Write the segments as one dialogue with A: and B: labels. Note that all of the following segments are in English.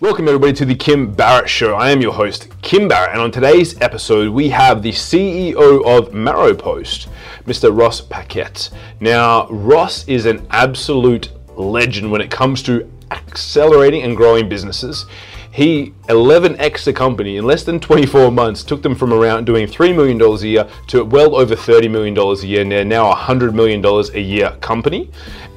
A: Welcome, everybody, to the Kim Barrett Show. I am your host, Kim Barrett, and on today's episode, we have the CEO of Maropost, Mr. Ross Paquette. Now, Ross is an absolute legend when it comes to accelerating and growing businesses. He 11x the company in less than 24 months, took them from around doing $3 million a year to well over $30 million a year, and they're now a $100 million a year company.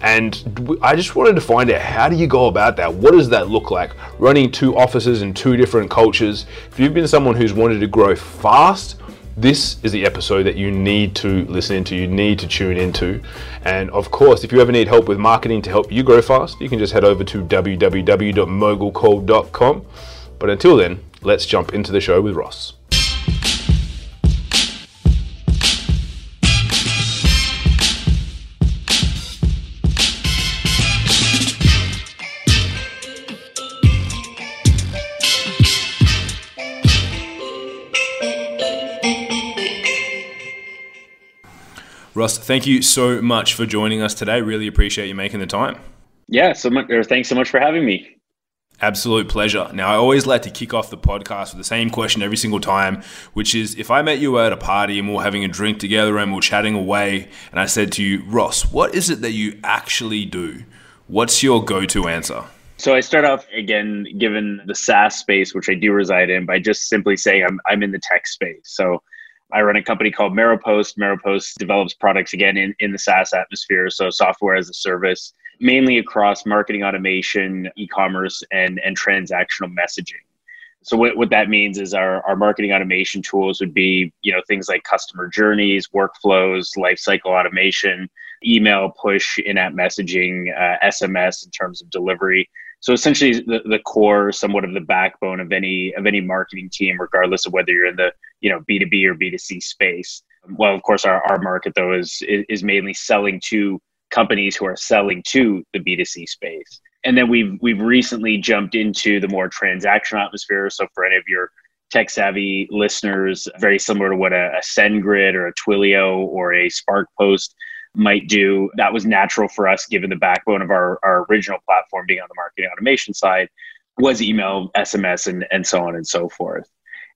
A: And I just wanted to find out how do you go about that? What does that look like? Running two offices in two different cultures. If you've been someone who's wanted to grow fast, this is the episode that you need to listen into, you need to tune into. And of course, if you ever need help with marketing to help you grow fast, you can just head over to www.mogulcall.com. But until then, let's jump into the show with Ross. Russ, thank you so much for joining us today. Really appreciate you making the time.
B: Yeah, so much, or thanks so much for having me.
A: Absolute pleasure. Now, I always like to kick off the podcast with the same question every single time, which is if I met you at a party and we are having a drink together and we are chatting away, and I said to you, Ross, what is it that you actually do? What's your go to answer?
B: So I start off again, given the SaaS space, which I do reside in, by just simply saying I'm, I'm in the tech space. So I run a company called Maropost. Maropost develops products again in, in the SaaS atmosphere, so software as a service, mainly across marketing automation, e-commerce, and and transactional messaging. So what, what that means is our, our marketing automation tools would be, you know, things like customer journeys, workflows, lifecycle automation, email, push, in-app messaging, uh, SMS in terms of delivery. So essentially, the, the core, somewhat of the backbone of any of any marketing team, regardless of whether you're in the you know B two B or B two C space. Well, of course, our, our market though is is mainly selling to companies who are selling to the B two C space. And then we've we've recently jumped into the more transactional atmosphere. So for any of your tech savvy listeners, very similar to what a, a SendGrid or a Twilio or a SparkPost might do. That was natural for us, given the backbone of our, our original platform being on the marketing automation side, was email, SMS, and, and so on and so forth.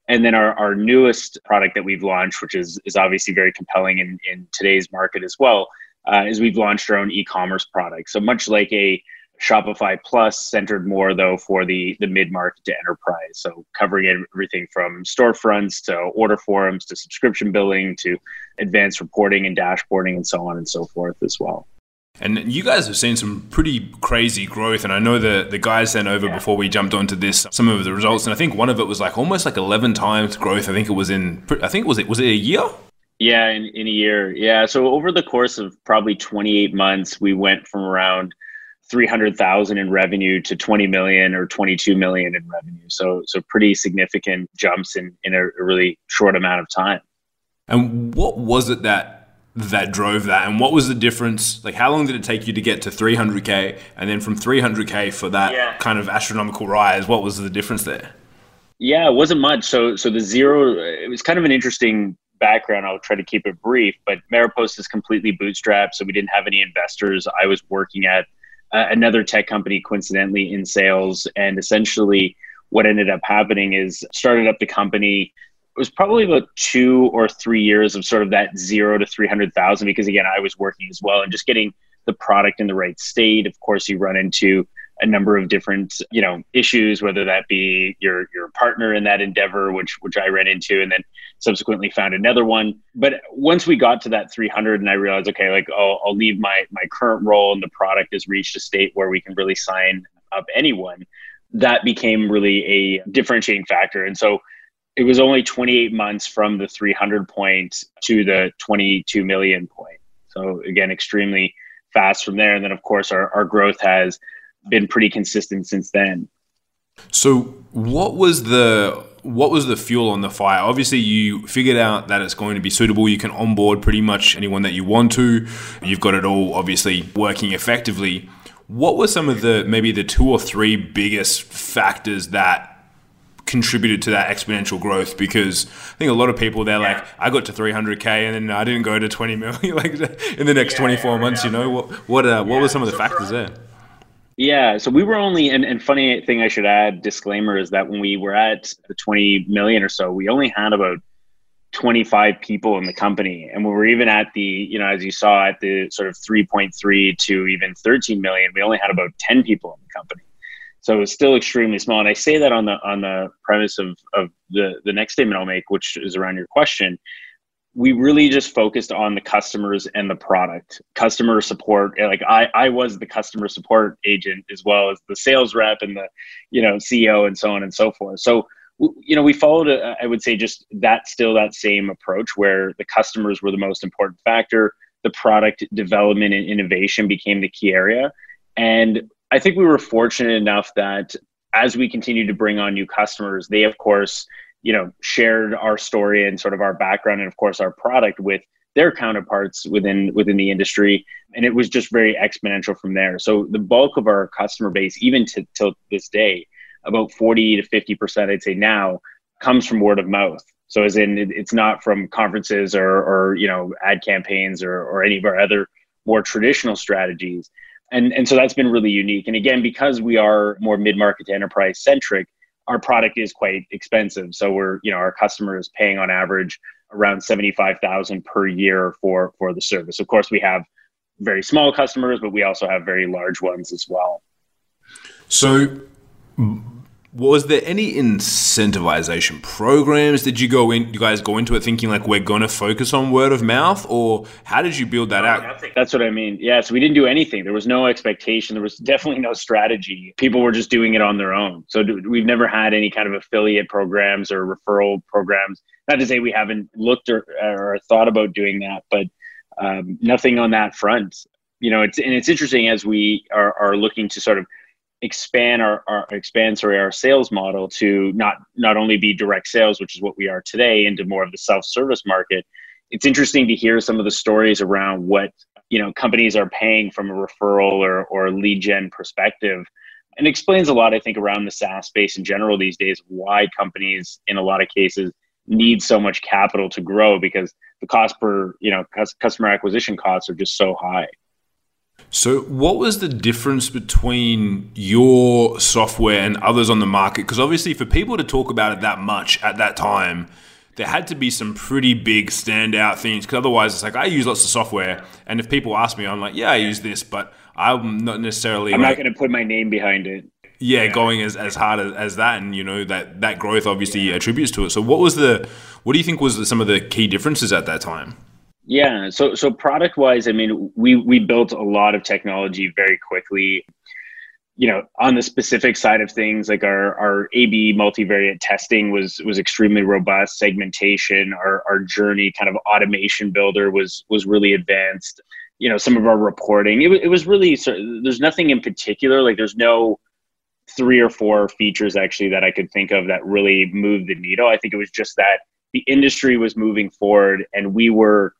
B: And then our, our newest product that we've launched, which is, is obviously very compelling in, in today's market as well, uh, is we've launched our own e-commerce product. So much like a Shopify Plus centered more though for the the mid market to enterprise. So covering everything from storefronts to order forms to subscription billing to advanced reporting and dashboarding and so on and so forth as well.
A: And you guys have seen some pretty crazy growth. And I know the, the guys sent over yeah. before we jumped onto this some of the results. And I think one of it was like almost like 11 times growth. I think it was in, I think it was it, was it a year?
B: Yeah, in, in a year. Yeah. So over the course of probably 28 months, we went from around 300,000 in revenue to 20 million or 22 million in revenue. So so pretty significant jumps in in a, really short amount of time.
A: And what was it that that drove that? And what was the difference? Like how long did it take you to get to 300k and then from 300k for that yeah. kind of astronomical rise what was the difference there?
B: Yeah it wasn't much. So so the zero it was kind of an interesting background. I'll try to keep it brief but Maropost is completely bootstrapped so we didn't have any investors. I was working at uh, another tech company coincidentally in sales. And essentially what ended up happening is started up the company it was probably about two or three years of sort of that zero to 300,000 because again I was working as well and just getting the product in the right state. Of course you run into a number of different you know issues whether that be your your partner in that endeavor which which I ran into and then subsequently found another one. But once we got to that 300 and I realized okay like I'll, leave my my current role and the product has reached a state where we can really sign up anyone that became really a differentiating factor. And so it was only 28 months from the 300 point to the 22 million point. So again extremely fast from there. And then of course our, our growth has been pretty consistent since then.
A: So, what was the what was the fuel on the fire? Obviously, you figured out that it's going to be suitable. You can onboard pretty much anyone that you want to. You've got it all obviously working effectively. What were some of the maybe the two or three biggest factors that contributed to that exponential growth? Because I think a lot of people they're yeah. like, I got to 300k and then I didn't go to 20 million like in the next yeah, 24 months. You know what? What uh, what were some of the factors there?
B: Yeah, so we were only, and, and funny thing I should add, disclaimer is that when we were at the 20 million or so, we only had about 25 people in the company. And when we were even at the, you know, as you saw at the sort of 3.3 to even 13 million, we only had about 10 people in the company. So it was still extremely small. And I say that on the on the premise of of the the next statement I'll make, which is around your question. We really just focused on the customers and the product, customer support. Eh, like I, I was the customer support agent as well as the sales rep and the, you know, CEO and so on and so forth. So you know we followed a, I would say just that still that same approach where the customers were the most important factor the product development and innovation became the key area and i think we were fortunate enough that as we continued to bring on new customers they of course you know shared our story and sort of our background and of course our product with their counterparts within within the industry and it was just very exponential from there so the bulk of our customer base even to till this day about 40 to 50%, I'd say now, comes from word of mouth. So as in, it's not from conferences or, or you know, ad campaigns or, or any of our other more traditional strategies. And, and so that's been really unique. And again, because we are more mid-market to enterprise centric, our product is quite expensive. So we're, you know, our customer is paying on average around 75,000 per year for, for the service. Of course, we have very small customers, but we also have very large ones as well.
A: So was there any incentivization programs? Did you go in you guys go into it thinking like we're going to focus on word of mouth or how did you build that out?
B: that's what i mean. Yeah so we didn't do anything. There was no expectation. There was definitely no strategy. People were just doing it on their own. So we've never had any kind of affiliate programs or referral programs. Not to say we haven't looked or, or thought about doing that but um, nothing on that front. You know it's and it's interesting as we are, are looking to sort of expand our, our expand sorry our sales model to not not only be direct sales which is what we are today into more of the self-service market. It's interesting to hear some of the stories around what you know companies are paying from a referral or, or lead gen perspective. And explains a lot i think around the saas space in general these days why companies in a lot of cases need so much capital to grow because the cost per you know customer acquisition costs are just so high
A: so, what was the difference between your software and others on the market? Because obviously, for people to talk about it that much at that time, there had to be some pretty big standout things. Because otherwise, it's like I use lots of software, and if people ask me, I'm like, yeah, I use this, but I'm not necessarily.
B: I'm
A: like,
B: not going to put my name behind it.
A: Yeah, yeah, going as, as hard as, as that, and you know that that growth obviously yeah. attributes to it. So, what was the? What do you think was the, some of the key differences at that time?
B: Yeah. So so product wise, I mean, we we built a lot of technology very quickly. You know, on the specific side of things, like our our AB multivariate testing was was extremely robust. Segmentation, our our journey kind of automation builder was was really advanced. You know, some of our reporting, it, it was really. There's nothing in particular. Like, there's no three or four features actually that I could think of that really moved the needle. I think it was just that the industry was moving forward and we were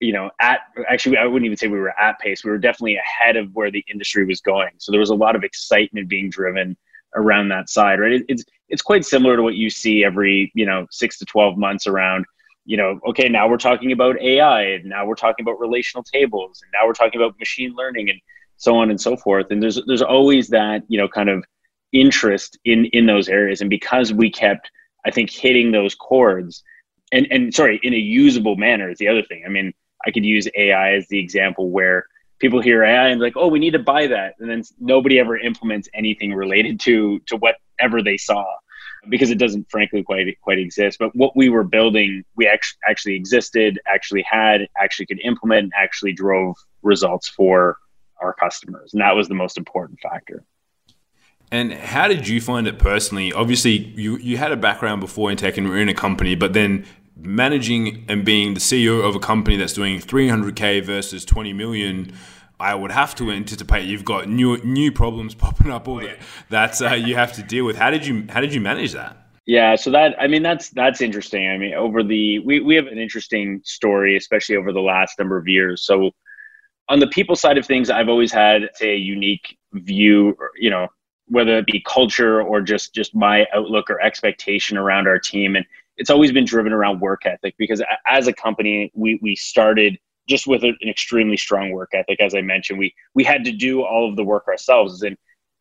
B: you know, at actually, I wouldn't even say we were at pace. We were definitely ahead of where the industry was going. So there was a lot of excitement being driven around that side, right? It, it's it's quite similar to what you see every you know six to twelve months around. You know, okay, now we're talking about AI, and now we're talking about relational tables, and now we're talking about machine learning, and so on and so forth. And there's there's always that you know kind of interest in in those areas, and because we kept, I think, hitting those chords, and and sorry, in a usable manner is the other thing. I mean I could use AI as the example where people hear AI and like, oh, we need to buy that, and then nobody ever implements anything related to to whatever they saw because it doesn't frankly quite quite exist. But what we were building, we actually actually existed, actually had, actually could implement, and actually drove results for our customers, and that was the most important factor.
A: And how did you find it personally? Obviously, you, you had a background before in tech and were in a company, but then managing and being the CEO of a company that's doing 300k versus 20 million, I would have to anticipate you've got new new problems popping up all oh, yeah. that uh, you have to deal with. How did you how did you manage that?
B: Yeah, so that I mean that's that's interesting. I mean, over the we we have an interesting story, especially over the last number of years. So on the people side of things, I've always had say a unique view, you know, whether it be culture or just just my outlook or expectation around our team and it's always been driven around work ethic because as a company, we, we started just with an extremely strong work ethic. As I mentioned, we, we had to do all of the work ourselves and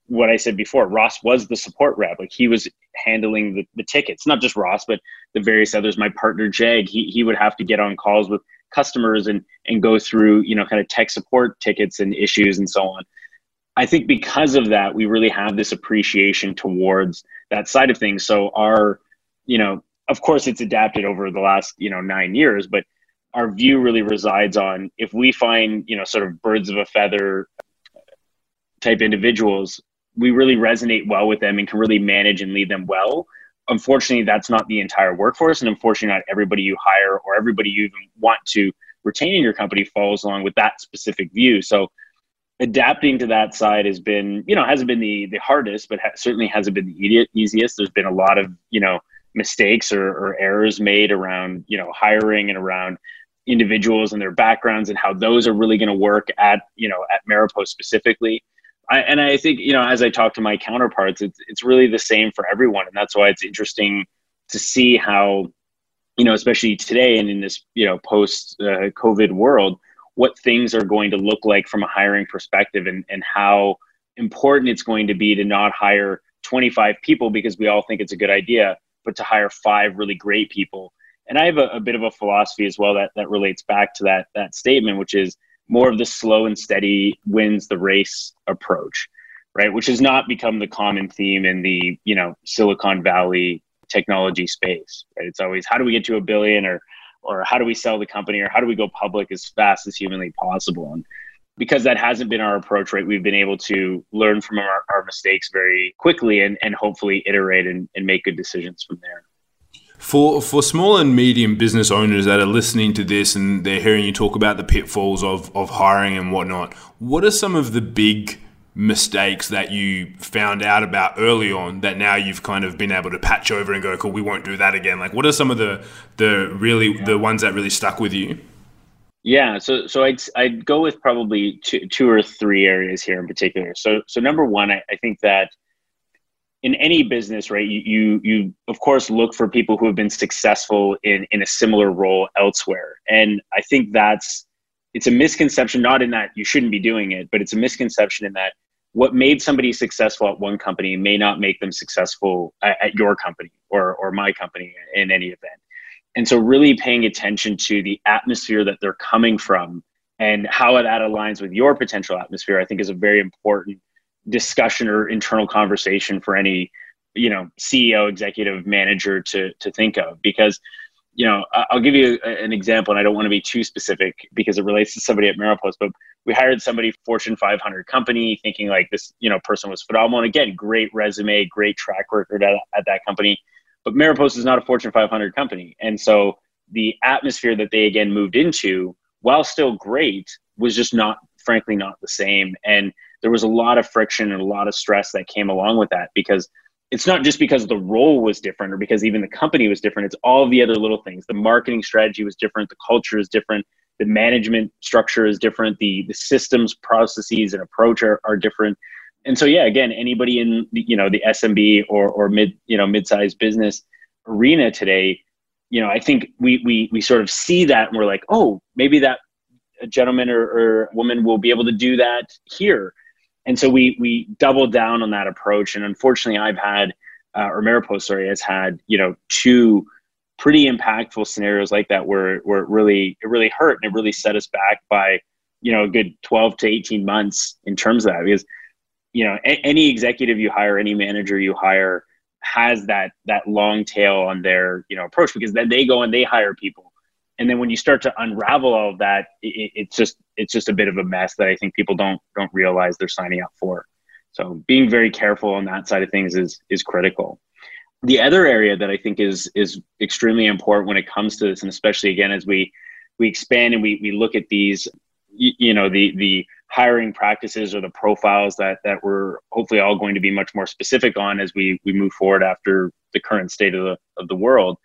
B: what I said before, Ross was the support rep. Like he was handling the, the tickets, not just Ross, but the various others. My partner Jeg, he he would have to get on calls with customers and and go through you know kind of tech support tickets and issues and so on. I think because of that, we really have this appreciation towards that side of things. So our, you know, of course, it's adapted over the last you know nine years, but our view really resides on if we find you know sort of birds of a feather type individuals we really resonate well with them and can really manage and lead them well. Unfortunately, that's not the entire workforce, and unfortunately, not everybody you hire or everybody you even want to retain in your company follows along with that specific view. So, adapting to that side has been, you know, hasn't been the the hardest, but ha- certainly hasn't been the easiest. There's been a lot of, you know, mistakes or, or errors made around, you know, hiring and around individuals and their backgrounds and how those are really going to work at, you know, at Maropost specifically. I, and I think you know, as I talk to my counterparts, it's it's really the same for everyone, and that's why it's interesting to see how, you know, especially today and in this you know post uh, COVID world, what things are going to look like from a hiring perspective, and and how important it's going to be to not hire 25 people because we all think it's a good idea, but to hire five really great people. And I have a, a bit of a philosophy as well that that relates back to that that statement, which is more of the slow and steady wins the race approach, right? Which has not become the common theme in the, you know, Silicon Valley technology space, right? It's always how do we get to a billion or or how do we sell the company or how do we go public as fast as humanly possible? And because that hasn't been our approach, right, we've been able to learn from our, our mistakes very quickly and, and hopefully iterate and, and make good decisions from there.
A: For for small and medium business owners that are listening to this and they're hearing you talk about the pitfalls of of hiring and whatnot, what are some of the big mistakes that you found out about early on that now you've kind of been able to patch over and go, cool, we won't do that again? Like, what are some of the the really yeah. the ones that really stuck with you?
B: Yeah, so so I'd I'd go with probably two two or three areas here in particular. So so number one, I, I think that in any business, right, you, you, you of course look for people who have been successful in in a similar role elsewhere, and I think that's it's a misconception. Not in that you shouldn't be doing it, but it's a misconception in that what made somebody successful at one company may not make them successful at, at your company or or my company in any event. And so, really paying attention to the atmosphere that they're coming from and how that aligns with your potential atmosphere, I think, is a very important discussion or internal conversation for any you know ceo executive manager to to think of. Because you know i'll give you an example and i don't want to be too specific because it relates to somebody at maropost but we hired somebody fortune 500 company thinking like this you know person was phenomenal. And again great resume great track record at, at that company but maropost is not a fortune 500 company and so the atmosphere that they again moved into while still great was just not frankly not the same and there was a lot of friction and a lot of stress that came along with that because it's not just because the role was different or because even the company was different. It's all the other little things. The marketing strategy was different. The culture is different. The management structure is different. The, the systems, processes, and approach are, are different. And so, yeah, again, anybody in the, you know the SMB or or mid you know mid-sized business arena today, you know, I think we we we sort of see that and we're like, oh, maybe that gentleman or, or woman will be able to do that here and so we we doubled down on that approach. And unfortunately, I've had uh, or Maropost sorry has had you know two pretty impactful scenarios like that where where it really it really hurt and it really set us back by you know a good 12 to 18 months in terms of that because you know a- any executive you hire any manager you hire has that that long tail on their you know approach because then they go and they hire people. And then when you start to unravel all of that it, it's just it's just a bit of a mess that i think people don't don't realize they're signing up for. So being very careful on that side of things is is critical. The other area that i think is is extremely important when it comes to this and especially again as we we expand and we we look at these you, you know the the hiring practices or the profiles that that we're hopefully all going to be much more specific on as we we move forward after the current state of the of the world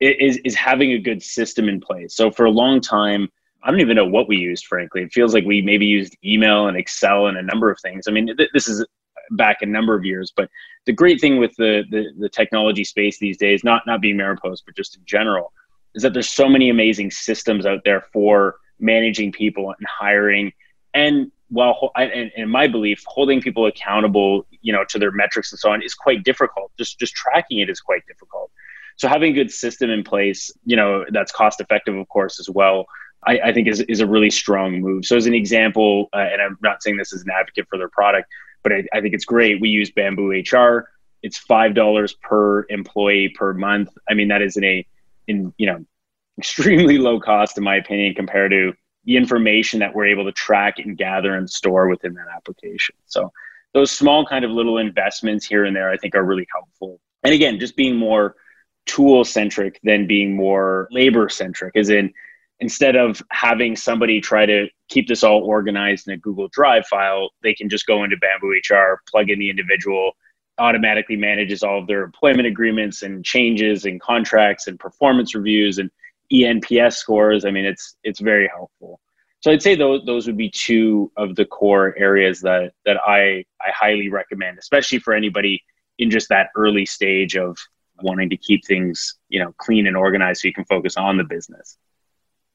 B: is is having a good system in place. So for a long time, I don't even know what we used. Frankly, it feels like we maybe used email and Excel and a number of things. I mean, th- this is back a number of years, but the great thing with the, the the technology space these days, not not being Maropost, but just in general, is that there's so many amazing systems out there for managing people and hiring and while in, in my belief, holding people accountable, you know, to their metrics and so on is quite difficult. Just just tracking it is quite difficult. So having a good system in place, you know, that's cost effective, of course, as well. I, I, think is, is a really strong move. So as an example, uh, and I'm not saying this as an advocate for their product, but I, I think it's great. We use BambooHR. It's five dollars per employee per month. I mean, that is in a in you know extremely low cost in my opinion compared to the information that we're able to track and gather and store within that application. So those small kind of little investments here and there, I think, are really helpful. And again, just being more tool centric than being more labor centric, as in instead of having somebody try to keep this all organized in a Google Drive file, they can just go into Bamboo HR, plug in the individual, automatically manages all of their employment agreements and changes and contracts and performance reviews and eNPS scores. I mean, it's it's very helpful. So I'd say those those would be two of the core areas that that I I highly recommend, especially for anybody in just that early stage of wanting to keep things you know clean and organized so you can focus on the business.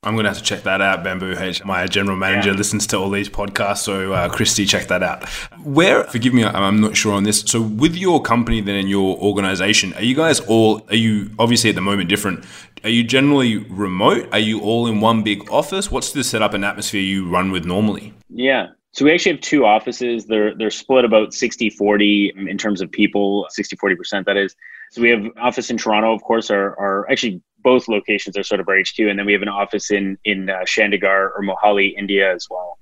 A: I'm going to have to check that out. Bamboo H, my general manager, yeah. listens to all these podcasts. So, uh, Christy, check that out. Where, forgive me, I'm not sure on this. So, with your company then and your organization, are you guys all, are you obviously at the moment different? Are you generally remote? Are you all in one big office? What's the setup and atmosphere you run with normally?
B: Yeah. So we actually have two offices. They're they're split about 60-40 in terms of people, 60-40% that is. So we have office in Toronto, of course, are, are actually both locations are sort of our HQ, and then we have an office in in uh, Chandigarh or Mohali, India, as well.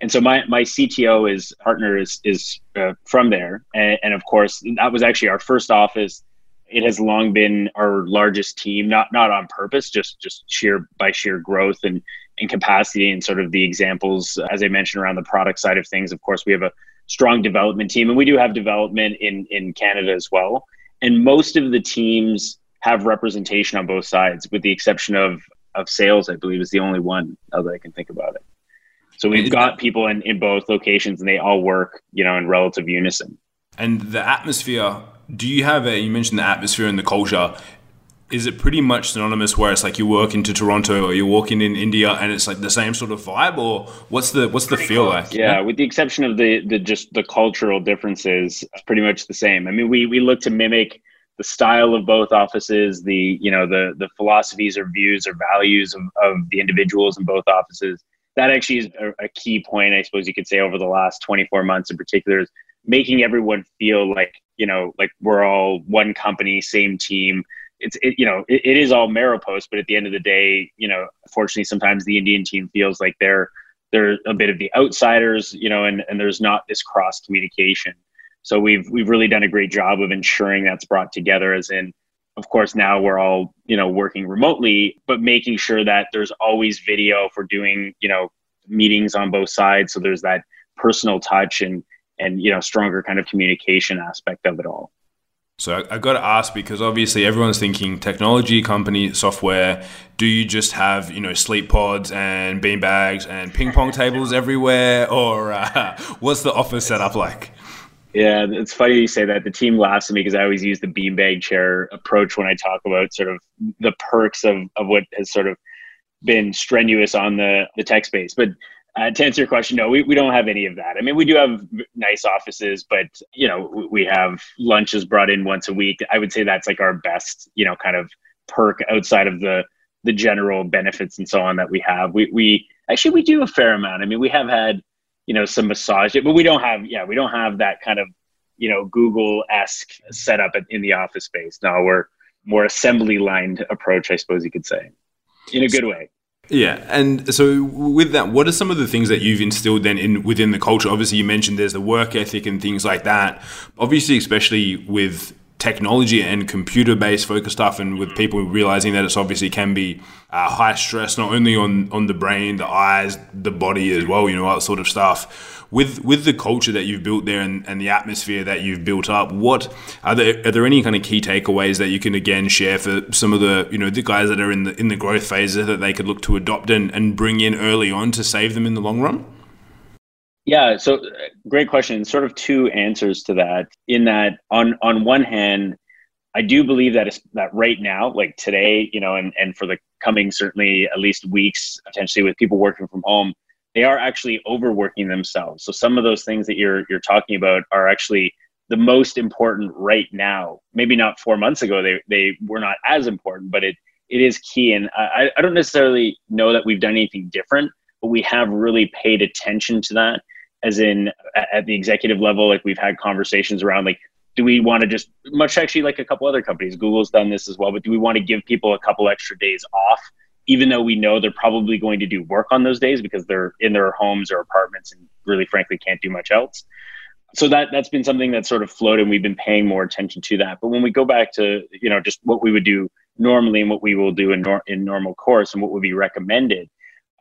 B: And so my my CTO is partner is is uh, from there, and, and of course that was actually our first office. It has long been our largest team, not not on purpose, just just sheer by sheer growth and and capacity and sort of the examples as I mentioned around the product side of things. Of course, we have a strong development team, and we do have development in in Canada as well. And most of the teams have representation on both sides, with the exception of of sales. I believe is the only one that I can think about it. So we've got people in, in both locations, and they all work, you know, in relative unison.
A: And the atmosphere. Do you have a? You mentioned the atmosphere and the culture. Is it pretty much synonymous where it's like you work into Toronto or you're walking in India and it's like the same sort of vibe, or what's the what's the feel close. like?
B: Yeah, with the exception of the the just the cultural differences, it's pretty much the same. I mean, we we look to mimic the style of both offices, the you know the the philosophies or views or values of, of the individuals in both offices. That actually is a, a key point, I suppose you could say, over the last 24 months in particular, is making everyone feel like you know like we're all one company, same team. It's it, you know it, it is all Maropost, but at the end of the day, you know, fortunately, sometimes the Indian team feels like they're they're a bit of the outsiders, you know, and and there's not this cross communication. So we've we've really done a great job of ensuring that's brought together as in of course now we're all, you know, working remotely, but making sure that there's always video for doing, you know, meetings on both sides so there's that personal touch and and you know stronger kind of communication aspect of it all.
A: So I've got to ask because obviously everyone's thinking technology company software. Do you just have you know sleep pods and bean bags and ping pong tables everywhere, or uh, what's the office setup like?
B: Yeah, it's funny you say that. The team laughs at me because I always use the beanbag chair approach when I talk about sort of the perks of, of what has sort of been strenuous on the, the tech space. But uh, to answer your question, no, we, we don't have any of that. I mean, we do have nice offices, but you know, we have lunches brought in once a week. I would say that's like our best, you know, kind of perk outside of the the general benefits and so on that we have. We we actually we do a fair amount. I mean, we have had you know some massage but we don't have yeah we don't have that kind of you know google-esque setup in the office space no we're more assembly lined approach i suppose you could say in a good way
A: yeah, and so with that, what are some of the things that you've instilled then in within the culture? Obviously, you mentioned there's the work ethic and things like that. Obviously, especially with technology and computer based focus stuff and with people realizing that it's obviously can be uh, high stress not only on on the brain the eyes the body as well you know all that sort of stuff. With with the culture that you've built there and, and the atmosphere that you've built up what are there are there any kind of key takeaways that you can again share for some of the you know the guys that are in the in the growth phases that they could look to adopt and, and bring in early on to save them in the long run
B: yeah, so uh, great question. Sort of two answers to that. In that, on on one hand, I do believe that that right now, like today, you know, and and for the coming certainly at least weeks, potentially with people working from home, they are actually overworking themselves. So some of those things that you're you're talking about are actually the most important right now. Maybe not four months ago they they were not as important, but it it is key. And I, I don't necessarily know that we've done anything different, but we have really paid attention to that. As in at the executive level, like we've had conversations around like do we want to just much actually like a couple other companies google's done this as well but do we want to give people a couple extra days off even though we know they're probably going to do work on those days because they're in their homes or apartments and really frankly can't do much else so that that's been something that's sort of floated and we've been paying more attention to that but when we go back to you know just what we would do normally and what we will do in, nor- in normal course and what would be recommended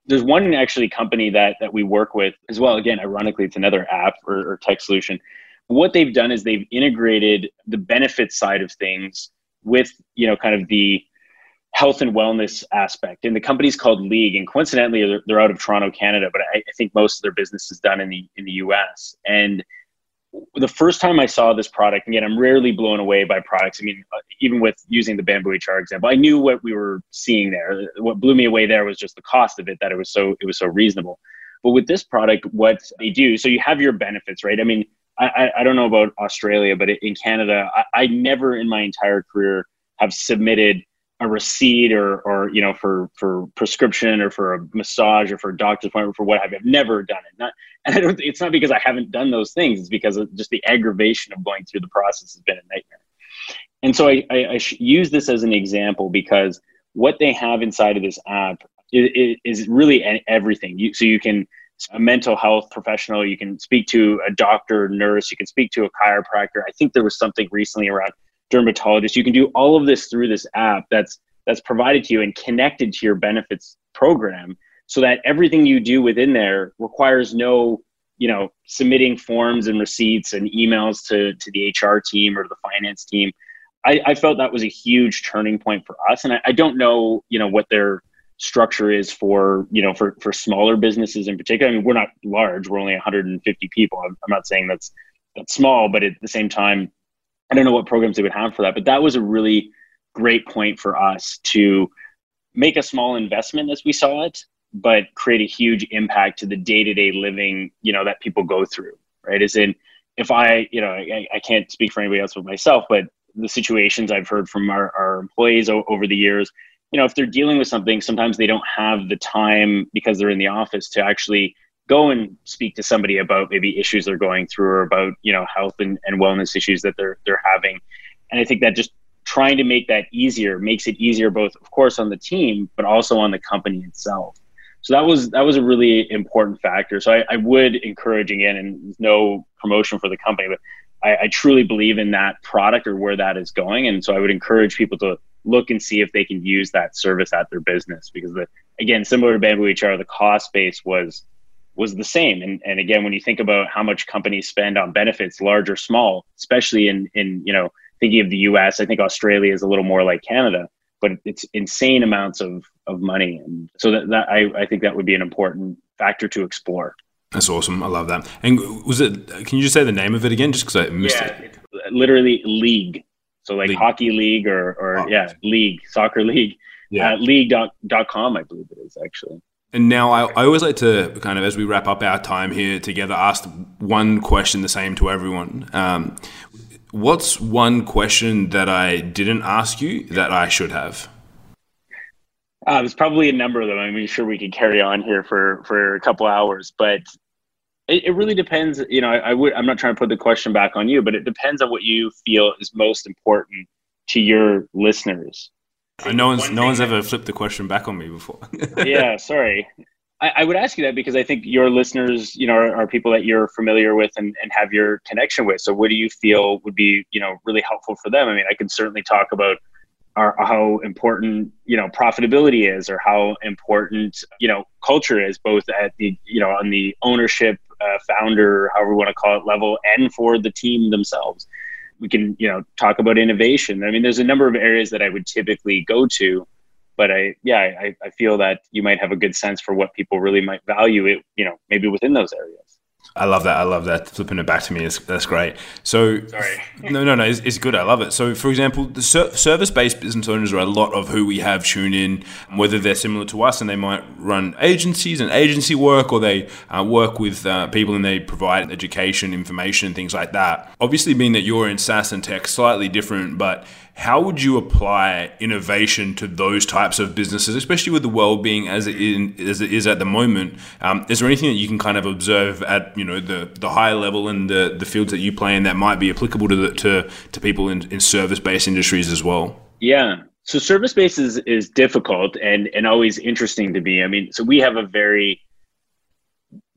B: there's one actually company that that we work with as well again ironically it's another app or, or tech solution what they've done is they've integrated the benefit side of things with you know kind of the health and wellness aspect. And the company's called League, and coincidentally, they're, they're out of Toronto, Canada, but I, I, think most of their business is done in the in the U.S. And the first time I saw this product, and again, I'm rarely blown away by products. I mean, uh, even with using the BambooHR example, I knew what we were seeing there. What blew me away there was just the cost of it; that it was so it was so reasonable. But with this product, what they do, so you have your benefits, right? I mean, I, I don't know about Australia, but in Canada, I, I never in my entire career have submitted a receipt or or you know for for prescription or for a massage or for a doctor's appointment for what have you. I've never done it. Not and I don't. It's not because I haven't done those things. It's because just the aggravation of going through the process has been a nightmare. And so I, I, I use this as an example because what they have inside of this app is, is really everything. You, so you can a mental health professional, you can speak to a doctor, nurse, you can speak to a chiropractor. I think there was something recently around dermatologist. You can do all of this through this app that's that's provided to you and connected to your benefits program so that everything you do within there requires no you know submitting forms and receipts and emails to to the hr team or the finance team. I, I felt that was a huge turning point for us. And I, I don't know you know what their structure is for you know for for smaller businesses in particular. I mean we're not large. We're only 150 people. I'm, I'm not saying that's that's small but at the same time I don't know what programs they would have for that, but that was a really great point for us to make a small investment as we saw it, but create a huge impact to the day to day living, you know, that people go through, right? As in, if I, you know, I, I can't speak for anybody else but myself, but the situations I've heard from our, our employees o- over the years, you know, if they're dealing with something, sometimes they don't have the time because they're in the office to actually go and speak to somebody about maybe issues they're going through or about you know health and, and wellness issues that they're they're having. And i think that just trying to make that easier makes it easier both of course on the team but also on the company itself. So that was that was a really important factor. So i, I would encourage again and no promotion for the company but I, I truly believe in that product or where that is going. And so i would encourage people to look and see if they can use that service at their business because the again similar to bamboo hr the cost base was was the same. And, and again, when you think about how much companies spend on benefits, large or small, especially in, in, you know, thinking of the US, I think Australia is a little more like Canada, but it's insane amounts of, of money. And so that, that I, I think that would be an important factor to explore.
A: That's awesome. I love that. And was it, can you just say the name of it again? Just because I missed yeah, it.
B: Literally league. So like league. hockey league or, or oh, yeah, league, soccer league. Yeah. Uh, league.com, I believe it is actually.
A: And now I, I always like to kind of, as we wrap up our time here together, ask one question the same to everyone. Um, what's one question that I didn't ask you that I should have?
B: Uh, there's probably a number of them. I'm sure we could carry on here for, for a couple hours, but it, it really depends. You know, I, I would, I'm not trying to put the question back on you, but it depends on what you feel is most important to your listeners
A: no one's no one's ever flipped the question back on me before.
B: yeah, sorry. I, I, would ask you that because I think your listeners, you know, are, are, people that you're familiar with and, and have your connection with. So, what do you feel would be, you know, really helpful for them? I mean, I can certainly talk about our, how important, you know, profitability is, or how important, you know, culture is, both at the, you know, on the ownership, uh, founder, however we want to call it, level, and for the team themselves we can you know talk about innovation. I mean there's a number of areas that i would typically go to but i yeah i, I feel that you might have a good sense for what people really might value it you know maybe within those areas
A: I love that. I love that. Flipping it back to me is that's great. So,
B: sorry.
A: no, no, no. It's, it's, good. I love it. So, for example, the ser- service-based business owners are a lot of who we have tune in. Whether they're similar to us and they might run agencies and agency work, or they uh, work with uh, people and they provide education, information, things like that. Obviously, being that you're in SaaS and tech, slightly different, but how would you apply innovation to those types of businesses, especially with the world being as it, as it is at the moment? Um, is there anything that you can kind of observe at you know the the high level and the the fields that you play in that might be applicable to the, to to people in, in service based industries as well?
B: Yeah. So service based is, is difficult and, and always interesting to be. I mean, so we have a very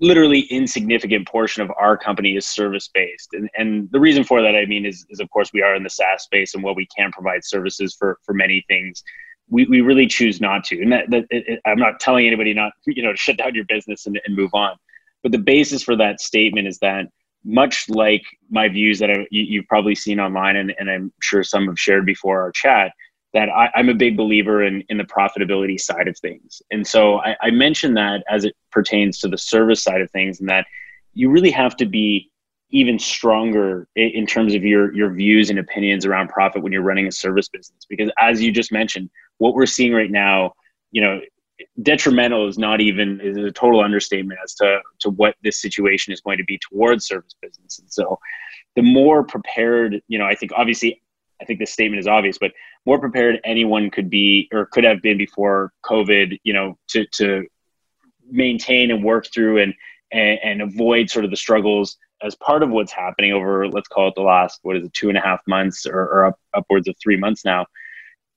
B: literally insignificant portion of our company is service based and, and the reason for that i mean is, is of course we are in the saas space and while we can provide services for for many things. We, we really choose not to. And that, that it, i'm not telling anybody not you know to shut down your business and, and move on. But the basis for that statement is that much like my views that I, you, have probably seen online and, and i'm sure some have shared before our chat that I, am a big believer in, in the profitability side of things. And so I, I mentioned that as it pertains to the service side of things, and that you really have to be even stronger in, terms of your, your views and opinions around profit when you're running a service business. Because as you just mentioned, what we're seeing right now, you know, detrimental is not even is a total understatement as to to what this situation is going to be towards service business. And so the more prepared, you know, I think obviously I think this statement is obvious, but more prepared anyone could be or could have been before COVID, you know, to, to maintain and work through and, and, and avoid sort of the struggles as part of what's happening over, let's call it the last, what is it, two and a half months or, or up, upwards of three months now.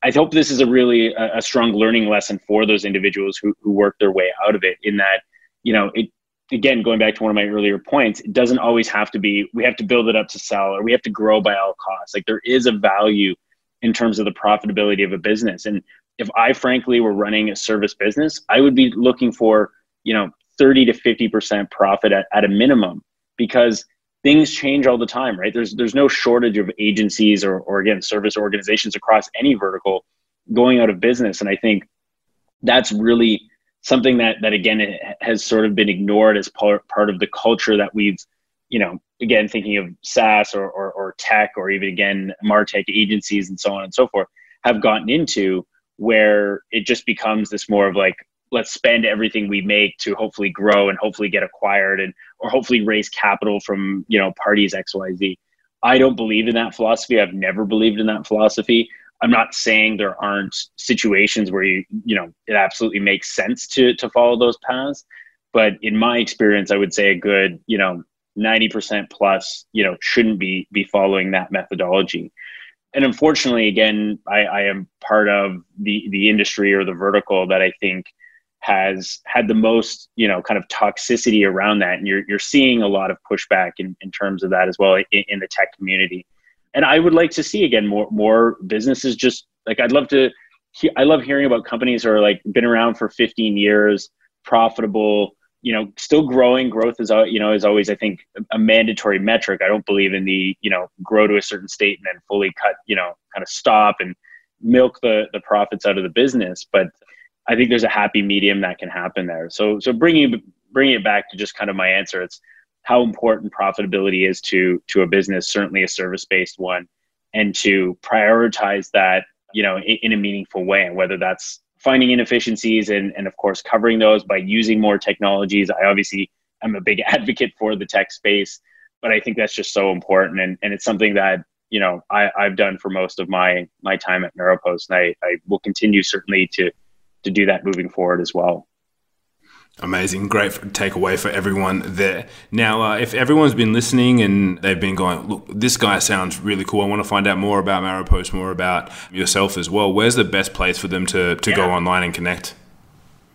B: I hope this is a really a, a strong learning lesson for those individuals who, who work their way out of it in that, you know, it, again, going back to one of my earlier points, it doesn't always have to be we have to build it up to sell or we have to grow by all costs. Like there is a value in terms of the profitability of a business. And if I frankly were running a service business, I would be looking for, you know, 30 to 50% profit at, at a minimum because things change all the time, right? There's there's no shortage of agencies or, or again service organizations across any vertical going out of business. And I think that's really something that that again has sort of been ignored as part part of the culture that we've you know again thinking of SaaS or, or, or tech or even again martech agencies and so on and so forth have gotten into where it just becomes this more of like let's spend everything we make to hopefully grow and hopefully get acquired and or hopefully raise capital from you know parties xyz i don't believe in that philosophy. I've never believed in that philosophy. I'm not saying there aren't situations where you you know it absolutely makes sense to to follow those paths, but in my experience, I would say a good you know 90% plus you know shouldn't be be following that methodology. And unfortunately, again, I, I am part of the the industry or the vertical that I think has had the most you know kind of toxicity around that, and you're you're seeing a lot of pushback in, in terms of that as well in, in the tech community and I would like to see again more more businesses just like I'd love to. I love hearing about companies who are like been around for 15 years, profitable, you know, still growing. Growth is uh, you know is always I think a mandatory metric. I don't believe in the you know grow to a certain state and then fully cut you know kind of stop and milk the the profits out of the business. But I think there's a happy medium that can happen there. So so bringing bringing it back to just kind of my answer, it's how important profitability is to to a business, certainly a service based one, and to prioritize that you know in, in, a meaningful way, and whether that's finding inefficiencies and and of course covering those by using more technologies. I obviously am a big advocate for the tech space, but I think that's just so important, and and it's something that you know I, I've done for most of my my time at Maropost, and I, I will continue certainly to to do that moving forward as well.
A: Amazing, great takeaway for everyone there. Now, uh, if everyone's been listening and they've been going, look, this guy sounds really cool. I want to find out more about Maropost, more about yourself as well. Where's the best place for them to to yeah. go online and connect?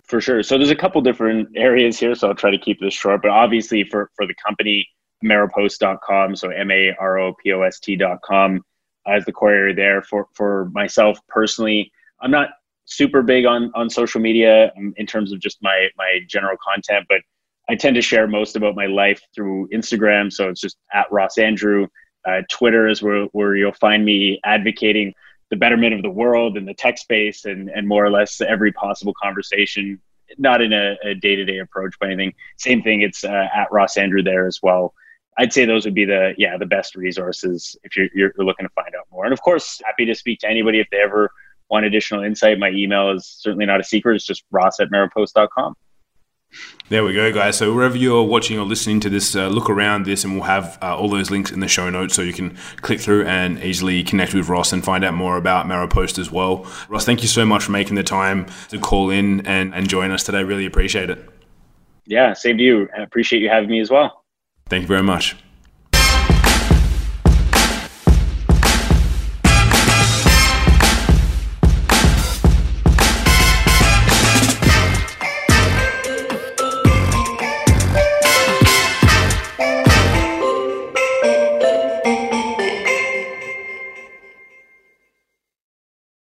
B: For sure. So there's a couple different areas here, so I'll try to keep this short. But obviously, for for the company, Maropost.com, so M A R O P O S T.com as the core area there. For for myself personally, I'm not super big on on social media um, in terms of just my my general content, but I tend to share most about my life through Instagram. So it's just at Ross Andrew. Uh, Twitter is where, where you'll find me advocating the betterment of the world and the tech space and, and more or less every possible conversation not in a, a day-to-day approach by anything. Same thing. It's uh, at Ross Andrew there as well. I'd say those would be the yeah the best resources if you're, you're looking to find out more. And of course, happy to speak to anybody if they ever want additional insight. My email is certainly not a secret. It's just ross at maropost.com.
A: There we go, guys. So wherever you're watching or listening to this, uh, look around this, and we'll have uh, all those links in the show notes, so you can click through and easily connect with Ross and find out more about Maropost as well. Ross, thank you so much for making the time to call in and, and join us today. Really appreciate it.
B: Yeah, same to you. I appreciate you having me as well.
A: Thank you very much.